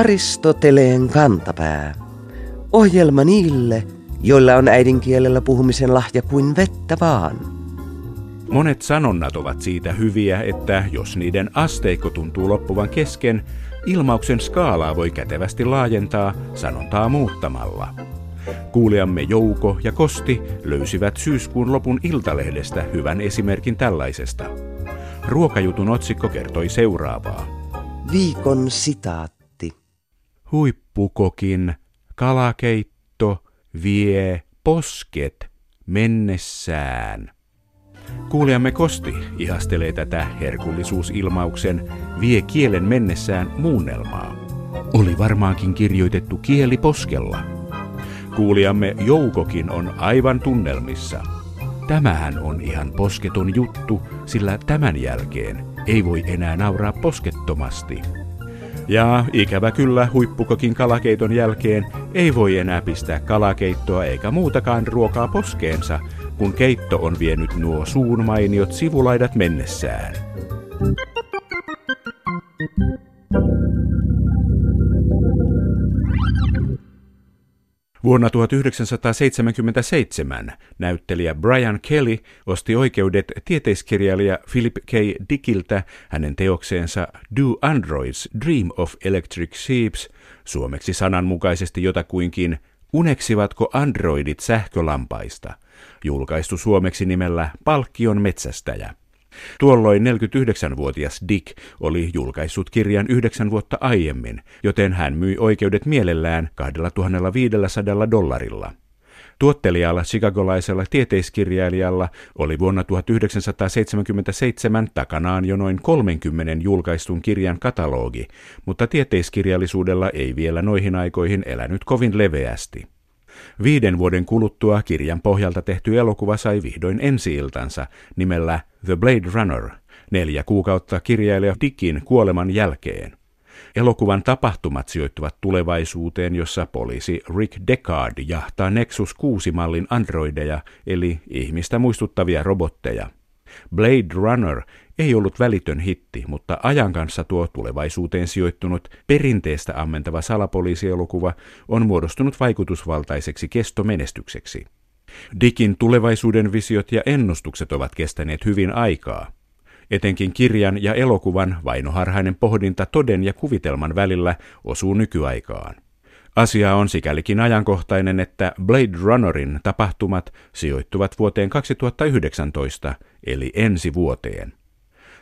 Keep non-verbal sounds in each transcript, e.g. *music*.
Aristoteleen kantapää. Ohjelma niille, joilla on äidinkielellä puhumisen lahja kuin vettä vaan. Monet sanonnat ovat siitä hyviä, että jos niiden asteikko tuntuu loppuvan kesken, ilmauksen skaalaa voi kätevästi laajentaa sanontaa muuttamalla. Kuulijamme Jouko ja Kosti löysivät syyskuun lopun Iltalehdestä hyvän esimerkin tällaisesta. Ruokajutun otsikko kertoi seuraavaa. Viikon sitaatti. Huippukokin kalakeitto vie posket mennessään. Kuulijamme Kosti ihastelee tätä herkullisuusilmauksen vie kielen mennessään muunnelmaa. Oli varmaankin kirjoitettu kieli poskella. Kuulijamme Joukokin on aivan tunnelmissa. Tämähän on ihan posketon juttu, sillä tämän jälkeen ei voi enää nauraa poskettomasti. Ja ikävä kyllä huippukokin kalakeiton jälkeen ei voi enää pistää kalakeittoa eikä muutakaan ruokaa poskeensa, kun keitto on vienyt nuo suun mainiot sivulaidat mennessään. Vuonna 1977 näyttelijä Brian Kelly osti oikeudet tieteiskirjailija Philip K. Dickiltä hänen teokseensa Do Androids Dream of Electric Sheeps, suomeksi sananmukaisesti jotakuinkin Uneksivatko androidit sähkölampaista, julkaistu suomeksi nimellä Palkkion metsästäjä. Tuolloin 49-vuotias Dick oli julkaissut kirjan yhdeksän vuotta aiemmin, joten hän myi oikeudet mielellään 2500 dollarilla. Tuottelijalla chicagolaisella tieteiskirjailijalla oli vuonna 1977 takanaan jo noin 30 julkaistun kirjan katalogi, mutta tieteiskirjallisuudella ei vielä noihin aikoihin elänyt kovin leveästi. Viiden vuoden kuluttua kirjan pohjalta tehty elokuva sai vihdoin ensi-iltansa nimellä The Blade Runner, neljä kuukautta kirjailija Dickin kuoleman jälkeen. Elokuvan tapahtumat sijoittuvat tulevaisuuteen, jossa poliisi Rick Deckard jahtaa Nexus 6-mallin androideja, eli ihmistä muistuttavia robotteja. Blade Runner ei ollut välitön hitti, mutta ajan kanssa tuo tulevaisuuteen sijoittunut perinteestä ammentava salapoliisielokuva on muodostunut vaikutusvaltaiseksi kestomenestykseksi. Dickin tulevaisuuden visiot ja ennustukset ovat kestäneet hyvin aikaa. Etenkin kirjan ja elokuvan vainoharhainen pohdinta toden ja kuvitelman välillä osuu nykyaikaan. Asia on sikälikin ajankohtainen, että Blade Runnerin tapahtumat sijoittuvat vuoteen 2019, eli ensi vuoteen.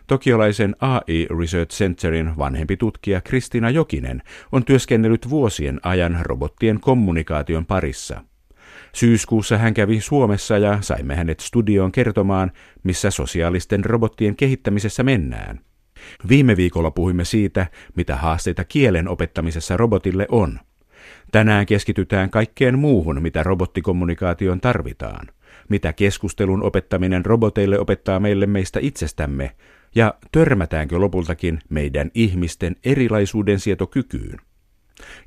Tokiolaisen AI Research Centerin vanhempi tutkija Kristina Jokinen on työskennellyt vuosien ajan robottien kommunikaation parissa. Syyskuussa hän kävi Suomessa ja saimme hänet studioon kertomaan, missä sosiaalisten robottien kehittämisessä mennään. Viime viikolla puhuimme siitä, mitä haasteita kielen opettamisessa robotille on. Tänään keskitytään kaikkeen muuhun, mitä robottikommunikaation tarvitaan. Mitä keskustelun opettaminen roboteille opettaa meille meistä itsestämme, ja törmätäänkö lopultakin meidän ihmisten erilaisuuden sietokykyyn.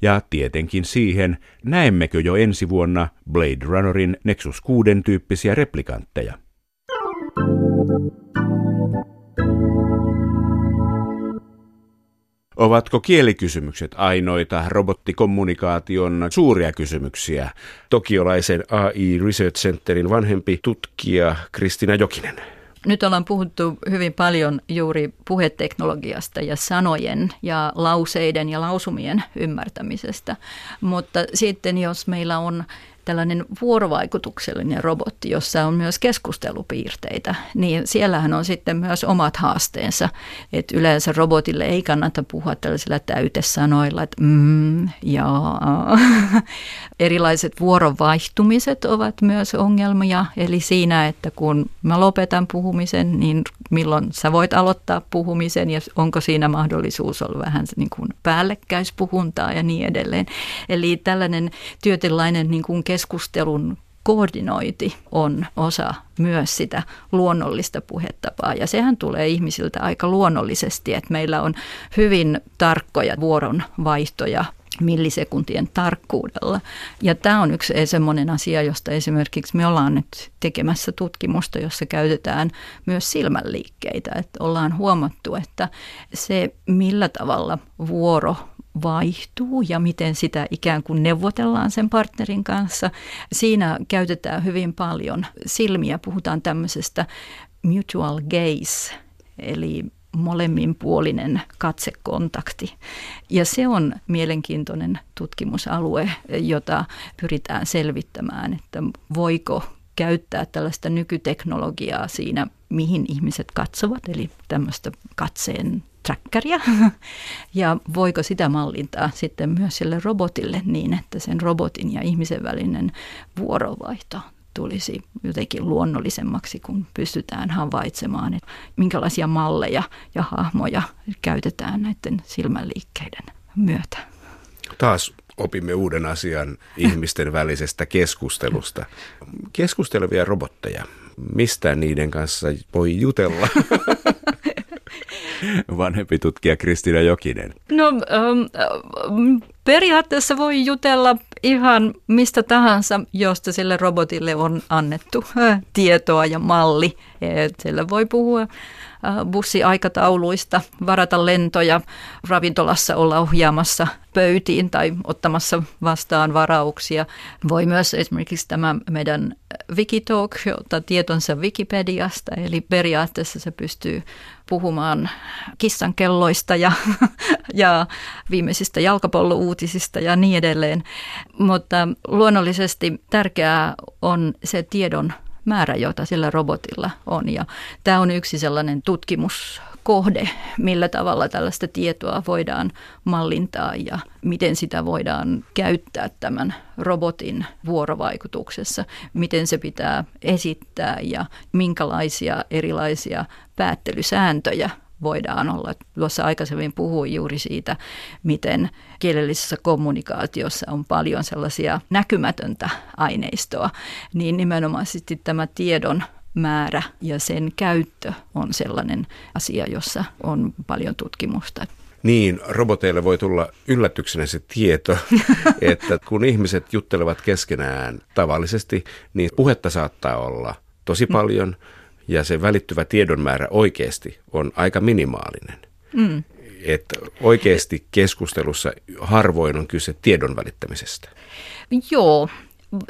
Ja tietenkin siihen, näemmekö jo ensi vuonna Blade Runnerin Nexus 6 tyyppisiä replikantteja. Ovatko kielikysymykset ainoita robottikommunikaation suuria kysymyksiä? Tokiolaisen AI Research Centerin vanhempi tutkija Kristina Jokinen. Nyt ollaan puhuttu hyvin paljon juuri puheteknologiasta ja sanojen ja lauseiden ja lausumien ymmärtämisestä, mutta sitten jos meillä on tällainen vuorovaikutuksellinen robotti, jossa on myös keskustelupiirteitä, niin siellähän on sitten myös omat haasteensa. Että yleensä robotille ei kannata puhua tällaisilla täytesanoilla, että mm, jaa. *laughs* Erilaiset vuorovaihtumiset ovat myös ongelmia, eli siinä, että kun mä lopetan puhumisen, niin milloin sä voit aloittaa puhumisen ja onko siinä mahdollisuus olla vähän niin kuin päällekkäispuhuntaa ja niin edelleen. Eli tällainen työtilainen niin kuin keskustelun koordinointi on osa myös sitä luonnollista puhetapaa. Ja sehän tulee ihmisiltä aika luonnollisesti, että meillä on hyvin tarkkoja vuoronvaihtoja millisekuntien tarkkuudella. Ja tämä on yksi semmoinen asia, josta esimerkiksi me ollaan nyt tekemässä tutkimusta, jossa käytetään myös silmänliikkeitä. Että ollaan huomattu, että se millä tavalla vuoro vaihtuu ja miten sitä ikään kuin neuvotellaan sen partnerin kanssa. Siinä käytetään hyvin paljon silmiä, puhutaan tämmöisestä mutual gaze, eli molemminpuolinen katsekontakti. Ja se on mielenkiintoinen tutkimusalue, jota pyritään selvittämään, että voiko käyttää tällaista nykyteknologiaa siinä, mihin ihmiset katsovat, eli tämmöistä katseen trackeria, *laughs* ja voiko sitä mallintaa sitten myös sille robotille niin, että sen robotin ja ihmisen välinen vuorovaihto tulisi jotenkin luonnollisemmaksi, kun pystytään havaitsemaan, että minkälaisia malleja ja hahmoja käytetään näiden silmänliikkeiden myötä. Taas opimme uuden asian ihmisten *laughs* välisestä keskustelusta. Keskustelevia robotteja. Mistä niiden kanssa voi jutella? *laughs* Vanhempi tutkija Kristina Jokinen. No ähm, periaatteessa voi jutella ihan mistä tahansa, josta sille robotille on annettu äh, tietoa ja malli. Sillä voi puhua bussiaikatauluista, varata lentoja, ravintolassa olla ohjaamassa pöytiin tai ottamassa vastaan varauksia. Voi myös esimerkiksi tämä meidän Wikitalk ottaa tietonsa Wikipediasta, eli periaatteessa se pystyy puhumaan kissankelloista ja, *laughs* ja viimeisistä jalkapallouutisista ja niin edelleen. Mutta luonnollisesti tärkeää on se tiedon määrä, jota sillä robotilla on. Ja tämä on yksi sellainen tutkimuskohde, millä tavalla tällaista tietoa voidaan mallintaa ja miten sitä voidaan käyttää tämän robotin vuorovaikutuksessa, miten se pitää esittää ja minkälaisia erilaisia päättelysääntöjä voidaan olla. Tuossa aikaisemmin puhuin juuri siitä, miten kielellisessä kommunikaatiossa on paljon sellaisia näkymätöntä aineistoa, niin nimenomaisesti tämä tiedon määrä ja sen käyttö on sellainen asia, jossa on paljon tutkimusta. Niin, roboteille voi tulla yllätyksenä se tieto, *laughs* että kun ihmiset juttelevat keskenään tavallisesti, niin puhetta saattaa olla tosi paljon. Ja se välittyvä tiedon määrä oikeasti on aika minimaalinen. Mm. Että oikeasti keskustelussa harvoin on kyse tiedon välittämisestä. Joo,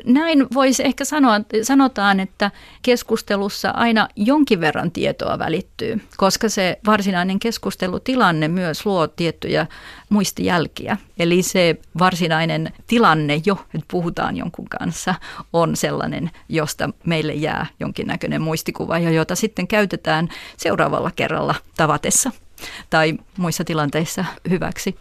näin voisi ehkä sanoa, sanotaan, että keskustelussa aina jonkin verran tietoa välittyy, koska se varsinainen keskustelutilanne myös luo tiettyjä muistijälkiä. Eli se varsinainen tilanne jo, että puhutaan jonkun kanssa, on sellainen, josta meille jää jonkinnäköinen muistikuva ja jota sitten käytetään seuraavalla kerralla tavatessa tai muissa tilanteissa hyväksi.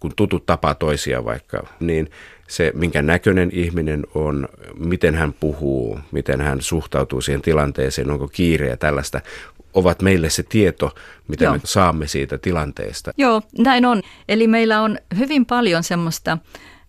Kun tutut tapaa toisia vaikka, niin se, minkä näköinen ihminen on, miten hän puhuu, miten hän suhtautuu siihen tilanteeseen, onko kiire ja tällaista, ovat meille se tieto, mitä Joo. me saamme siitä tilanteesta. Joo, näin on. Eli meillä on hyvin paljon semmoista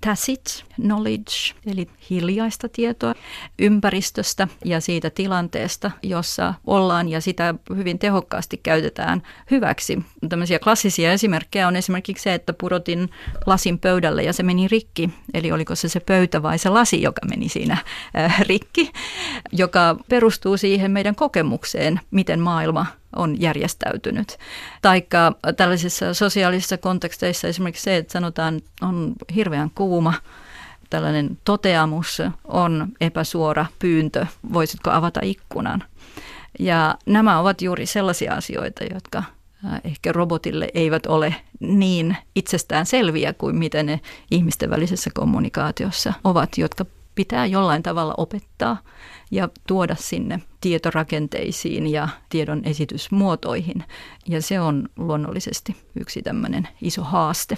tacit knowledge, eli hiljaista tietoa ympäristöstä ja siitä tilanteesta, jossa ollaan ja sitä hyvin tehokkaasti käytetään hyväksi. Tämmöisiä klassisia esimerkkejä on esimerkiksi se, että pudotin lasin pöydälle ja se meni rikki. Eli oliko se se pöytä vai se lasi, joka meni siinä äh, rikki, joka perustuu siihen meidän kokemukseen, miten maailma on järjestäytynyt. Taikka tällaisissa sosiaalisissa konteksteissa esimerkiksi se, että sanotaan on hirveän kuuma, tällainen toteamus on epäsuora pyyntö, voisitko avata ikkunan. Ja nämä ovat juuri sellaisia asioita, jotka ehkä robotille eivät ole niin itsestään selviä kuin miten ne ihmisten välisessä kommunikaatiossa ovat, jotka pitää jollain tavalla opettaa ja tuoda sinne tietorakenteisiin ja tiedon esitysmuotoihin. Ja se on luonnollisesti yksi tämmöinen iso haaste.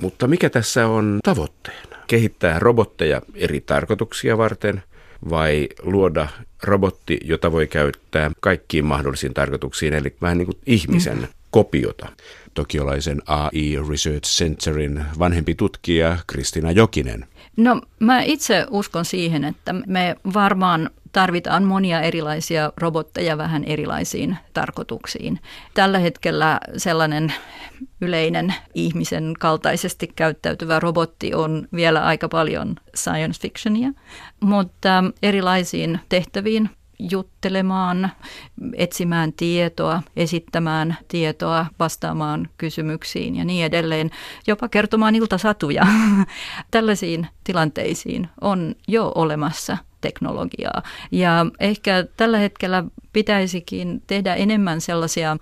Mutta mikä tässä on tavoitteena? Kehittää robotteja eri tarkoituksia varten vai luoda robotti, jota voi käyttää kaikkiin mahdollisiin tarkoituksiin, eli vähän niin kuin ihmisen mm. kopiota. Tokiolaisen AI Research Centerin vanhempi tutkija Kristina Jokinen. No mä itse uskon siihen, että me varmaan tarvitaan monia erilaisia robotteja vähän erilaisiin tarkoituksiin. Tällä hetkellä sellainen yleinen ihmisen kaltaisesti käyttäytyvä robotti on vielä aika paljon science fictionia, mutta erilaisiin tehtäviin juttelemaan, etsimään tietoa, esittämään tietoa, vastaamaan kysymyksiin ja niin edelleen, jopa kertomaan iltasatuja. *laughs* Tällaisiin tilanteisiin on jo olemassa teknologiaa. Ja ehkä tällä hetkellä pitäisikin tehdä enemmän sellaisia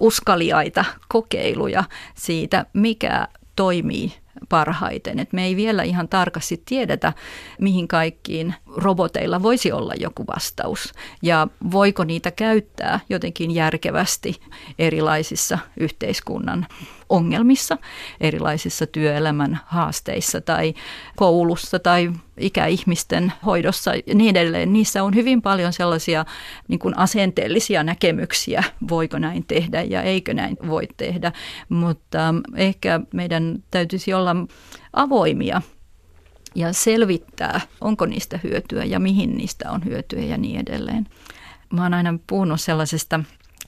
uskaliaita kokeiluja siitä, mikä toimii parhaiten. Et me ei vielä ihan tarkasti tiedetä, mihin kaikkiin roboteilla voisi olla joku vastaus ja voiko niitä käyttää jotenkin järkevästi erilaisissa yhteiskunnan ongelmissa, erilaisissa työelämän haasteissa tai koulussa tai ikäihmisten hoidossa ja niin edelleen. Niissä on hyvin paljon sellaisia niin kuin asenteellisia näkemyksiä, voiko näin tehdä ja eikö näin voi tehdä, mutta ehkä meidän täytyisi olla avoimia ja selvittää, onko niistä hyötyä ja mihin niistä on hyötyä ja niin edelleen. Mä oon aina puhunut sellaisesta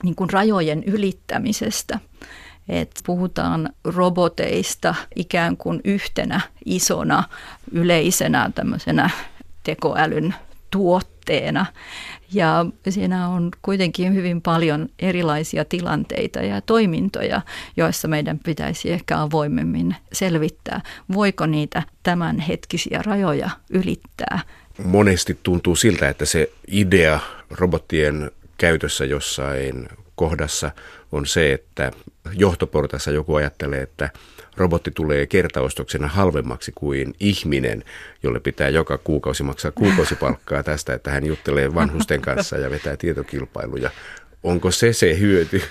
niin kuin rajojen ylittämisestä että puhutaan roboteista ikään kuin yhtenä isona yleisenä tämmöisenä tekoälyn tuotteena. Ja siinä on kuitenkin hyvin paljon erilaisia tilanteita ja toimintoja, joissa meidän pitäisi ehkä avoimemmin selvittää, voiko niitä tämänhetkisiä rajoja ylittää. Monesti tuntuu siltä, että se idea robottien käytössä jossain kohdassa on se, että johtoportassa joku ajattelee, että robotti tulee kertaostoksena halvemmaksi kuin ihminen, jolle pitää joka kuukausi maksaa kuukausipalkkaa tästä, että hän juttelee vanhusten kanssa ja vetää tietokilpailuja. Onko se se hyöty,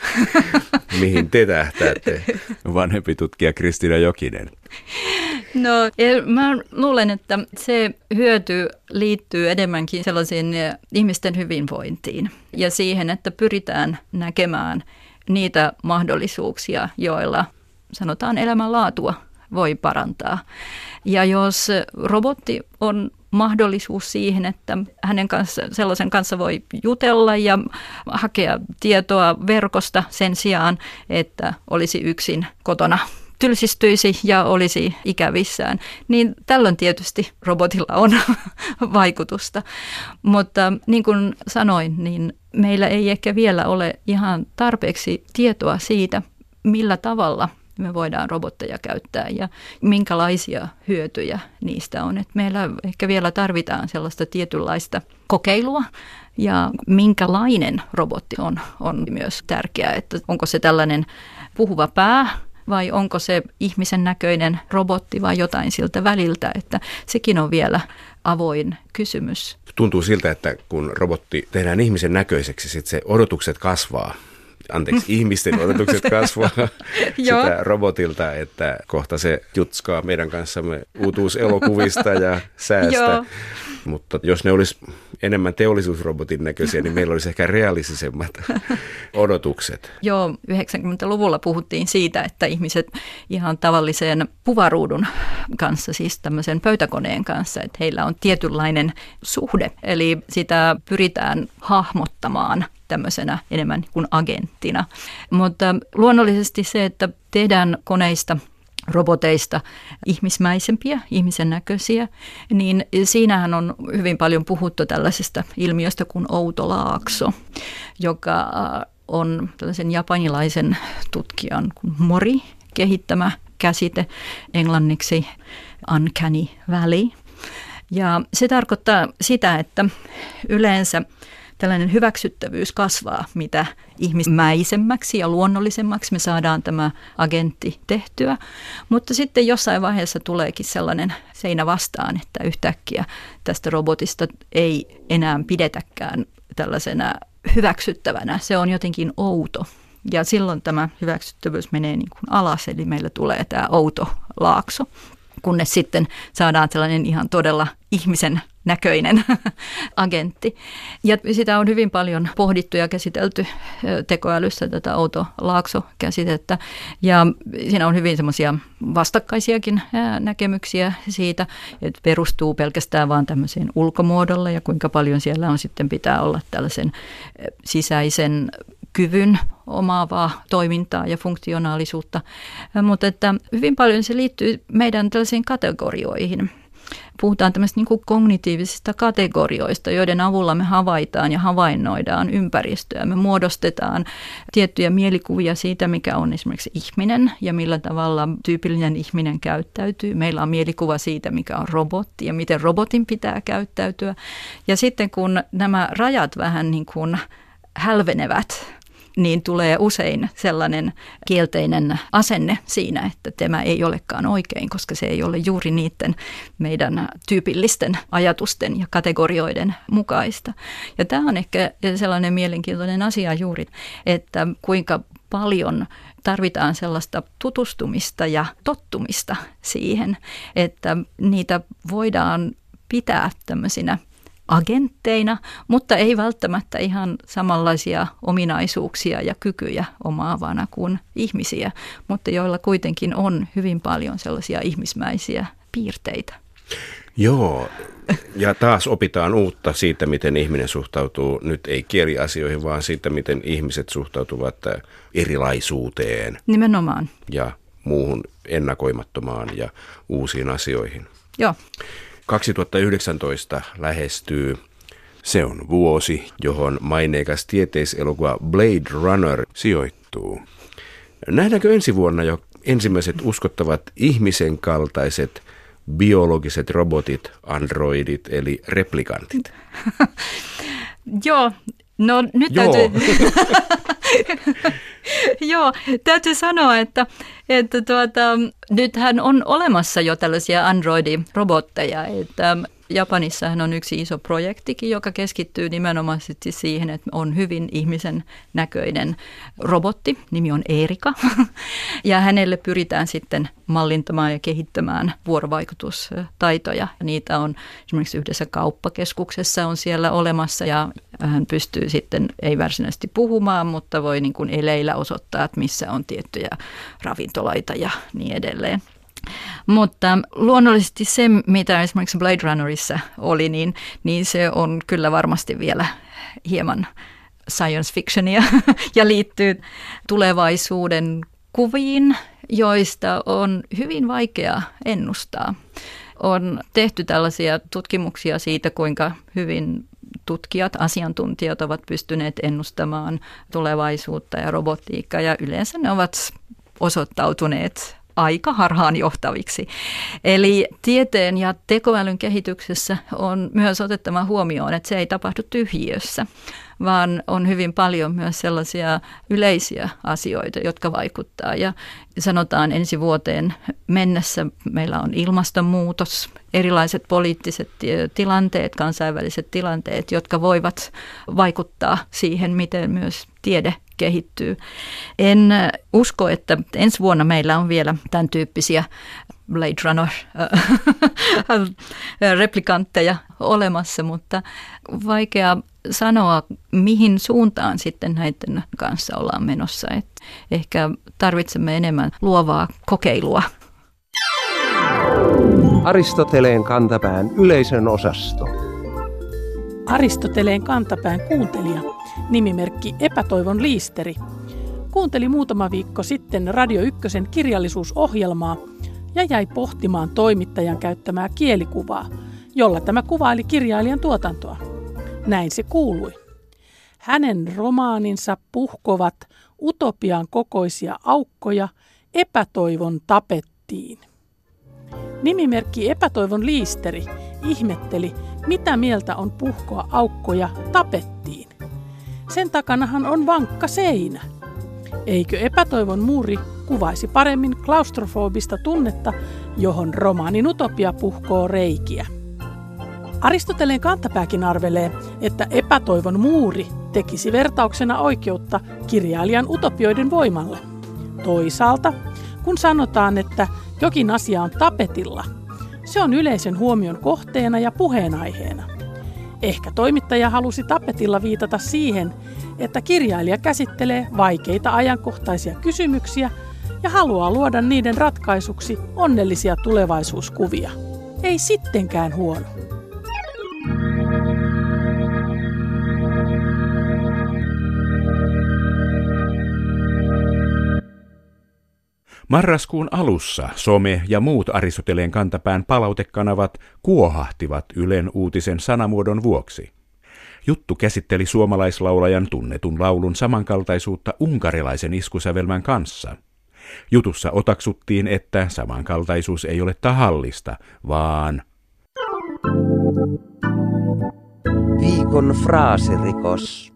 *laughs* mihin te tähtäätte? Vanhempi tutkija Kristina Jokinen. No, mä luulen, että se hyöty liittyy enemmänkin sellaisiin ihmisten hyvinvointiin ja siihen, että pyritään näkemään niitä mahdollisuuksia, joilla sanotaan elämänlaatua voi parantaa. Ja jos robotti on mahdollisuus siihen, että hänen kanssa, sellaisen kanssa voi jutella ja hakea tietoa verkosta sen sijaan, että olisi yksin kotona tylsistyisi ja olisi ikävissään, niin tällöin tietysti robotilla on *laughs* vaikutusta. Mutta niin kuin sanoin, niin meillä ei ehkä vielä ole ihan tarpeeksi tietoa siitä, millä tavalla me voidaan robotteja käyttää ja minkälaisia hyötyjä niistä on. Et meillä ehkä vielä tarvitaan sellaista tietynlaista kokeilua ja minkälainen robotti on, on myös tärkeää, että onko se tällainen puhuva pää, vai onko se ihmisen näköinen robotti vai jotain siltä väliltä, että sekin on vielä avoin kysymys. Tuntuu siltä, että kun robotti tehdään ihmisen näköiseksi, sitten se odotukset kasvaa anteeksi, *laughs* ihmisten odotukset kasvaa *laughs* sitä robotilta, että kohta se jutskaa meidän kanssamme uutuuselokuvista ja säästä. Mutta jos ne olisi enemmän teollisuusrobotin näköisiä, niin meillä olisi ehkä realistisemmat *laughs* odotukset. Joo, 90-luvulla puhuttiin siitä, että ihmiset ihan tavalliseen puvaruudun kanssa, siis tämmöisen pöytäkoneen kanssa, että heillä on tietynlainen suhde. Eli sitä pyritään hahmottamaan tämmöisenä enemmän kuin agenttina. Mutta luonnollisesti se, että tehdään koneista roboteista ihmismäisempiä, ihmisen näköisiä, niin siinähän on hyvin paljon puhuttu tällaisesta ilmiöstä kuin outolaakso, joka on tällaisen japanilaisen tutkijan kuin Mori kehittämä käsite englanniksi uncanny valley. Ja se tarkoittaa sitä, että yleensä tällainen hyväksyttävyys kasvaa, mitä ihmismäisemmäksi ja luonnollisemmaksi me saadaan tämä agentti tehtyä. Mutta sitten jossain vaiheessa tuleekin sellainen seinä vastaan, että yhtäkkiä tästä robotista ei enää pidetäkään tällaisena hyväksyttävänä. Se on jotenkin outo. Ja silloin tämä hyväksyttävyys menee niin kuin alas, eli meillä tulee tämä outo laakso kunnes sitten saadaan sellainen ihan todella ihmisen näköinen *laughs* agentti. Ja sitä on hyvin paljon pohdittu ja käsitelty tekoälyssä tätä outo laakso-käsitettä. Ja siinä on hyvin semmoisia vastakkaisiakin näkemyksiä siitä, että perustuu pelkästään vaan tämmöiseen ulkomuodolle ja kuinka paljon siellä on sitten pitää olla tällaisen sisäisen kyvyn omaavaa toimintaa ja funktionaalisuutta, mutta että hyvin paljon se liittyy meidän tällaisiin kategorioihin. Puhutaan tämmöistä niin kognitiivisista kategorioista, joiden avulla me havaitaan ja havainnoidaan ympäristöä. Me muodostetaan tiettyjä mielikuvia siitä, mikä on esimerkiksi ihminen ja millä tavalla tyypillinen ihminen käyttäytyy. Meillä on mielikuva siitä, mikä on robotti ja miten robotin pitää käyttäytyä. Ja sitten kun nämä rajat vähän niin kuin hälvenevät, niin tulee usein sellainen kielteinen asenne siinä, että tämä ei olekaan oikein, koska se ei ole juuri niiden meidän tyypillisten ajatusten ja kategorioiden mukaista. Ja tämä on ehkä sellainen mielenkiintoinen asia juuri, että kuinka paljon tarvitaan sellaista tutustumista ja tottumista siihen, että niitä voidaan pitää tämmöisinä agentteina, mutta ei välttämättä ihan samanlaisia ominaisuuksia ja kykyjä omaavana kuin ihmisiä, mutta joilla kuitenkin on hyvin paljon sellaisia ihmismäisiä piirteitä. Joo, ja taas opitaan uutta siitä, miten ihminen suhtautuu nyt ei kieliasioihin, vaan siitä, miten ihmiset suhtautuvat erilaisuuteen. Nimenomaan. Ja muuhun ennakoimattomaan ja uusiin asioihin. Joo. 2019 lähestyy. Se on vuosi, johon maineikas tieteiselokuva Blade Runner sijoittuu. Nähdäänkö ensi vuonna jo ensimmäiset uskottavat ihmisen kaltaiset biologiset robotit, androidit eli replikantit? *laughs* Joo, no nyt Joo. täytyy... *laughs* *laughs* Joo, täytyy sanoa, että, että tuota, nythän on olemassa jo tällaisia Android-robotteja, että Japanissahan on yksi iso projektikin, joka keskittyy nimenomaisesti siihen, että on hyvin ihmisen näköinen robotti, nimi on Erika, *laughs* ja hänelle pyritään sitten mallintamaan ja kehittämään vuorovaikutustaitoja. Niitä on esimerkiksi yhdessä kauppakeskuksessa on siellä olemassa ja hän pystyy sitten, ei varsinaisesti puhumaan, mutta voi niin kuin eleillä osoittaa, että missä on tiettyjä ravintoloita ja niin edelleen. Mutta luonnollisesti se, mitä esimerkiksi Blade Runnerissa oli, niin, niin se on kyllä varmasti vielä hieman science fictionia *laughs* ja liittyy tulevaisuuden kuviin, joista on hyvin vaikea ennustaa. On tehty tällaisia tutkimuksia siitä, kuinka hyvin tutkijat, asiantuntijat ovat pystyneet ennustamaan tulevaisuutta ja robotiikkaa ja yleensä ne ovat osoittautuneet aika harhaan johtaviksi. Eli tieteen ja tekoälyn kehityksessä on myös otettava huomioon, että se ei tapahdu tyhjiössä, vaan on hyvin paljon myös sellaisia yleisiä asioita, jotka vaikuttaa. Ja sanotaan ensi vuoteen mennessä meillä on ilmastonmuutos, erilaiset poliittiset tilanteet, kansainväliset tilanteet, jotka voivat vaikuttaa siihen, miten myös tiede kehittyy. En usko, että ensi vuonna meillä on vielä tämän tyyppisiä Blade Runner *laughs* replikantteja olemassa, mutta vaikea sanoa, mihin suuntaan sitten näiden kanssa ollaan menossa. Et ehkä tarvitsemme enemmän luovaa kokeilua. Aristoteleen kantapään yleisön osasto. Aristoteleen kantapään kuuntelija, nimimerkki Epätoivon liisteri, kuunteli muutama viikko sitten Radio Ykkösen kirjallisuusohjelmaa ja jäi pohtimaan toimittajan käyttämää kielikuvaa, jolla tämä kuvaili kirjailijan tuotantoa. Näin se kuului. Hänen romaaninsa puhkovat utopian kokoisia aukkoja epätoivon tapettiin. Nimimerkki Epätoivon liisteri ihmetteli, mitä mieltä on puhkoa aukkoja tapettiin. Sen takanahan on vankka seinä. Eikö epätoivon muuri kuvaisi paremmin klaustrofobista tunnetta, johon romaanin utopia puhkoo reikiä? Aristoteleen kantapääkin arvelee, että epätoivon muuri tekisi vertauksena oikeutta kirjailijan utopioiden voimalle. Toisaalta, kun sanotaan, että jokin asia on tapetilla, se on yleisen huomion kohteena ja puheenaiheena. Ehkä toimittaja halusi tapetilla viitata siihen, että kirjailija käsittelee vaikeita ajankohtaisia kysymyksiä ja haluaa luoda niiden ratkaisuksi onnellisia tulevaisuuskuvia. Ei sittenkään huono. Marraskuun alussa some ja muut Aristoteleen kantapään palautekanavat kuohahtivat Ylen uutisen sanamuodon vuoksi. Juttu käsitteli suomalaislaulajan tunnetun laulun samankaltaisuutta unkarilaisen iskusävelmän kanssa. Jutussa otaksuttiin, että samankaltaisuus ei ole tahallista, vaan... Viikon fraasirikos.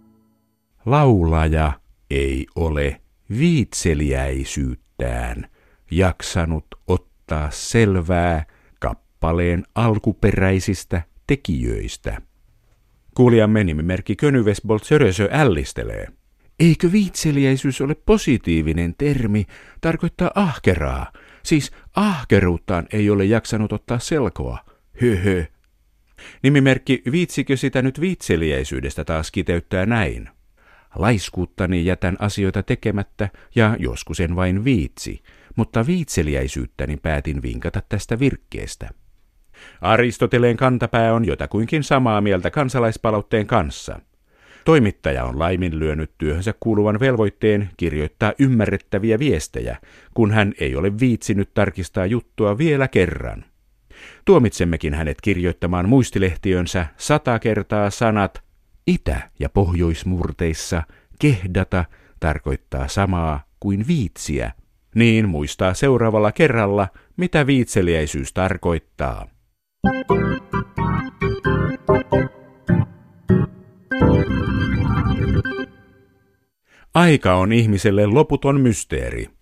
Laulaja ei ole viitseliäisyyttään jaksanut ottaa selvää kappaleen alkuperäisistä tekijöistä. Kuulijamme nimimerkki Könyvesbolt Sörösö ällistelee. Eikö viitseliäisyys ole positiivinen termi, tarkoittaa ahkeraa? Siis ahkeruuttaan ei ole jaksanut ottaa selkoa. Höhö. Nimimerkki Viitsikö sitä nyt viitseliäisyydestä taas kiteyttää näin? Laiskuuttani jätän asioita tekemättä ja joskus en vain viitsi, mutta viitseliäisyyttäni päätin vinkata tästä virkkeestä. Aristoteleen kantapää on jotakuinkin samaa mieltä kansalaispalautteen kanssa. Toimittaja on laiminlyönyt työhönsä kuuluvan velvoitteen kirjoittaa ymmärrettäviä viestejä, kun hän ei ole viitsinyt tarkistaa juttua vielä kerran. Tuomitsemmekin hänet kirjoittamaan muistilehtiönsä sata kertaa sanat itä- ja pohjoismurteissa kehdata tarkoittaa samaa kuin viitsiä, niin muistaa seuraavalla kerralla, mitä viitseliäisyys tarkoittaa. Aika on ihmiselle loputon mysteeri.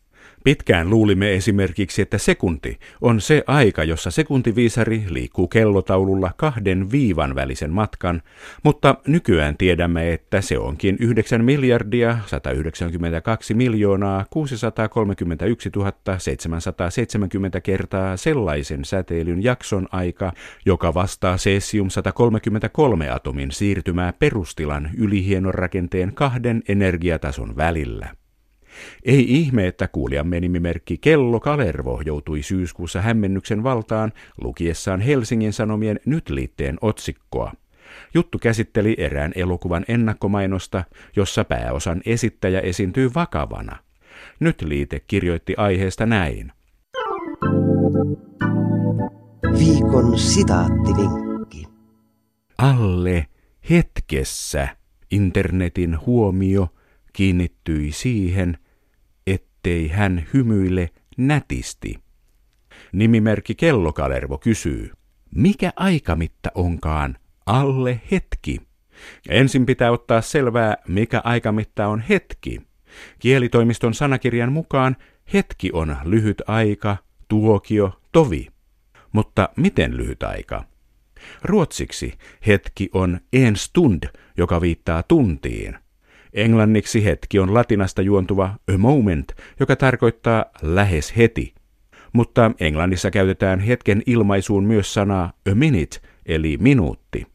Pitkään luulimme esimerkiksi, että sekunti on se aika, jossa sekuntiviisari liikkuu kellotaululla kahden viivan välisen matkan, mutta nykyään tiedämme, että se onkin 9 miljardia 192 miljoonaa 631 770 kertaa sellaisen säteilyn jakson aika, joka vastaa cesium 133 atomin siirtymää perustilan ylihienon rakenteen kahden energiatason välillä. Ei ihme, että kuulijamme nimimerkki Kello Kalervo joutui syyskuussa hämmennyksen valtaan lukiessaan Helsingin Sanomien Nyt-liitteen otsikkoa. Juttu käsitteli erään elokuvan ennakkomainosta, jossa pääosan esittäjä esiintyy vakavana. Nyt-liite kirjoitti aiheesta näin. Viikon sitaattivinkki. Alle hetkessä internetin huomio kiinnittyi siihen, ettei hän hymyile nätisti. Nimimerkki Kellokalervo kysyy, mikä aikamitta onkaan alle hetki? Ensin pitää ottaa selvää, mikä aikamitta on hetki. Kielitoimiston sanakirjan mukaan hetki on lyhyt aika, tuokio, tovi. Mutta miten lyhyt aika? Ruotsiksi hetki on en stund, joka viittaa tuntiin. Englanniksi hetki on latinasta juontuva a moment, joka tarkoittaa lähes heti. Mutta englannissa käytetään hetken ilmaisuun myös sanaa a minute, eli minuutti.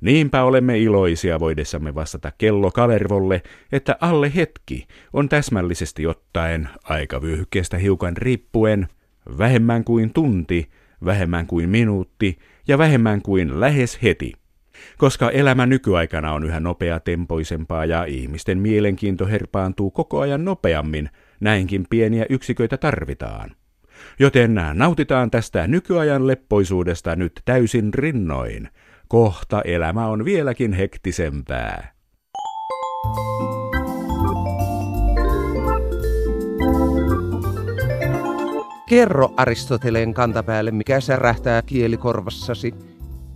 Niinpä olemme iloisia voidessamme vastata kello Kalervolle, että alle hetki on täsmällisesti ottaen aikavyöhykkeestä hiukan riippuen vähemmän kuin tunti, vähemmän kuin minuutti ja vähemmän kuin lähes heti. Koska elämä nykyaikana on yhä nopeatempoisempaa ja ihmisten mielenkiinto herpaantuu koko ajan nopeammin, näinkin pieniä yksiköitä tarvitaan. Joten nautitaan tästä nykyajan leppoisuudesta nyt täysin rinnoin. Kohta elämä on vieläkin hektisempää. Kerro Aristoteleen kantapäälle, mikä särähtää kielikorvassasi –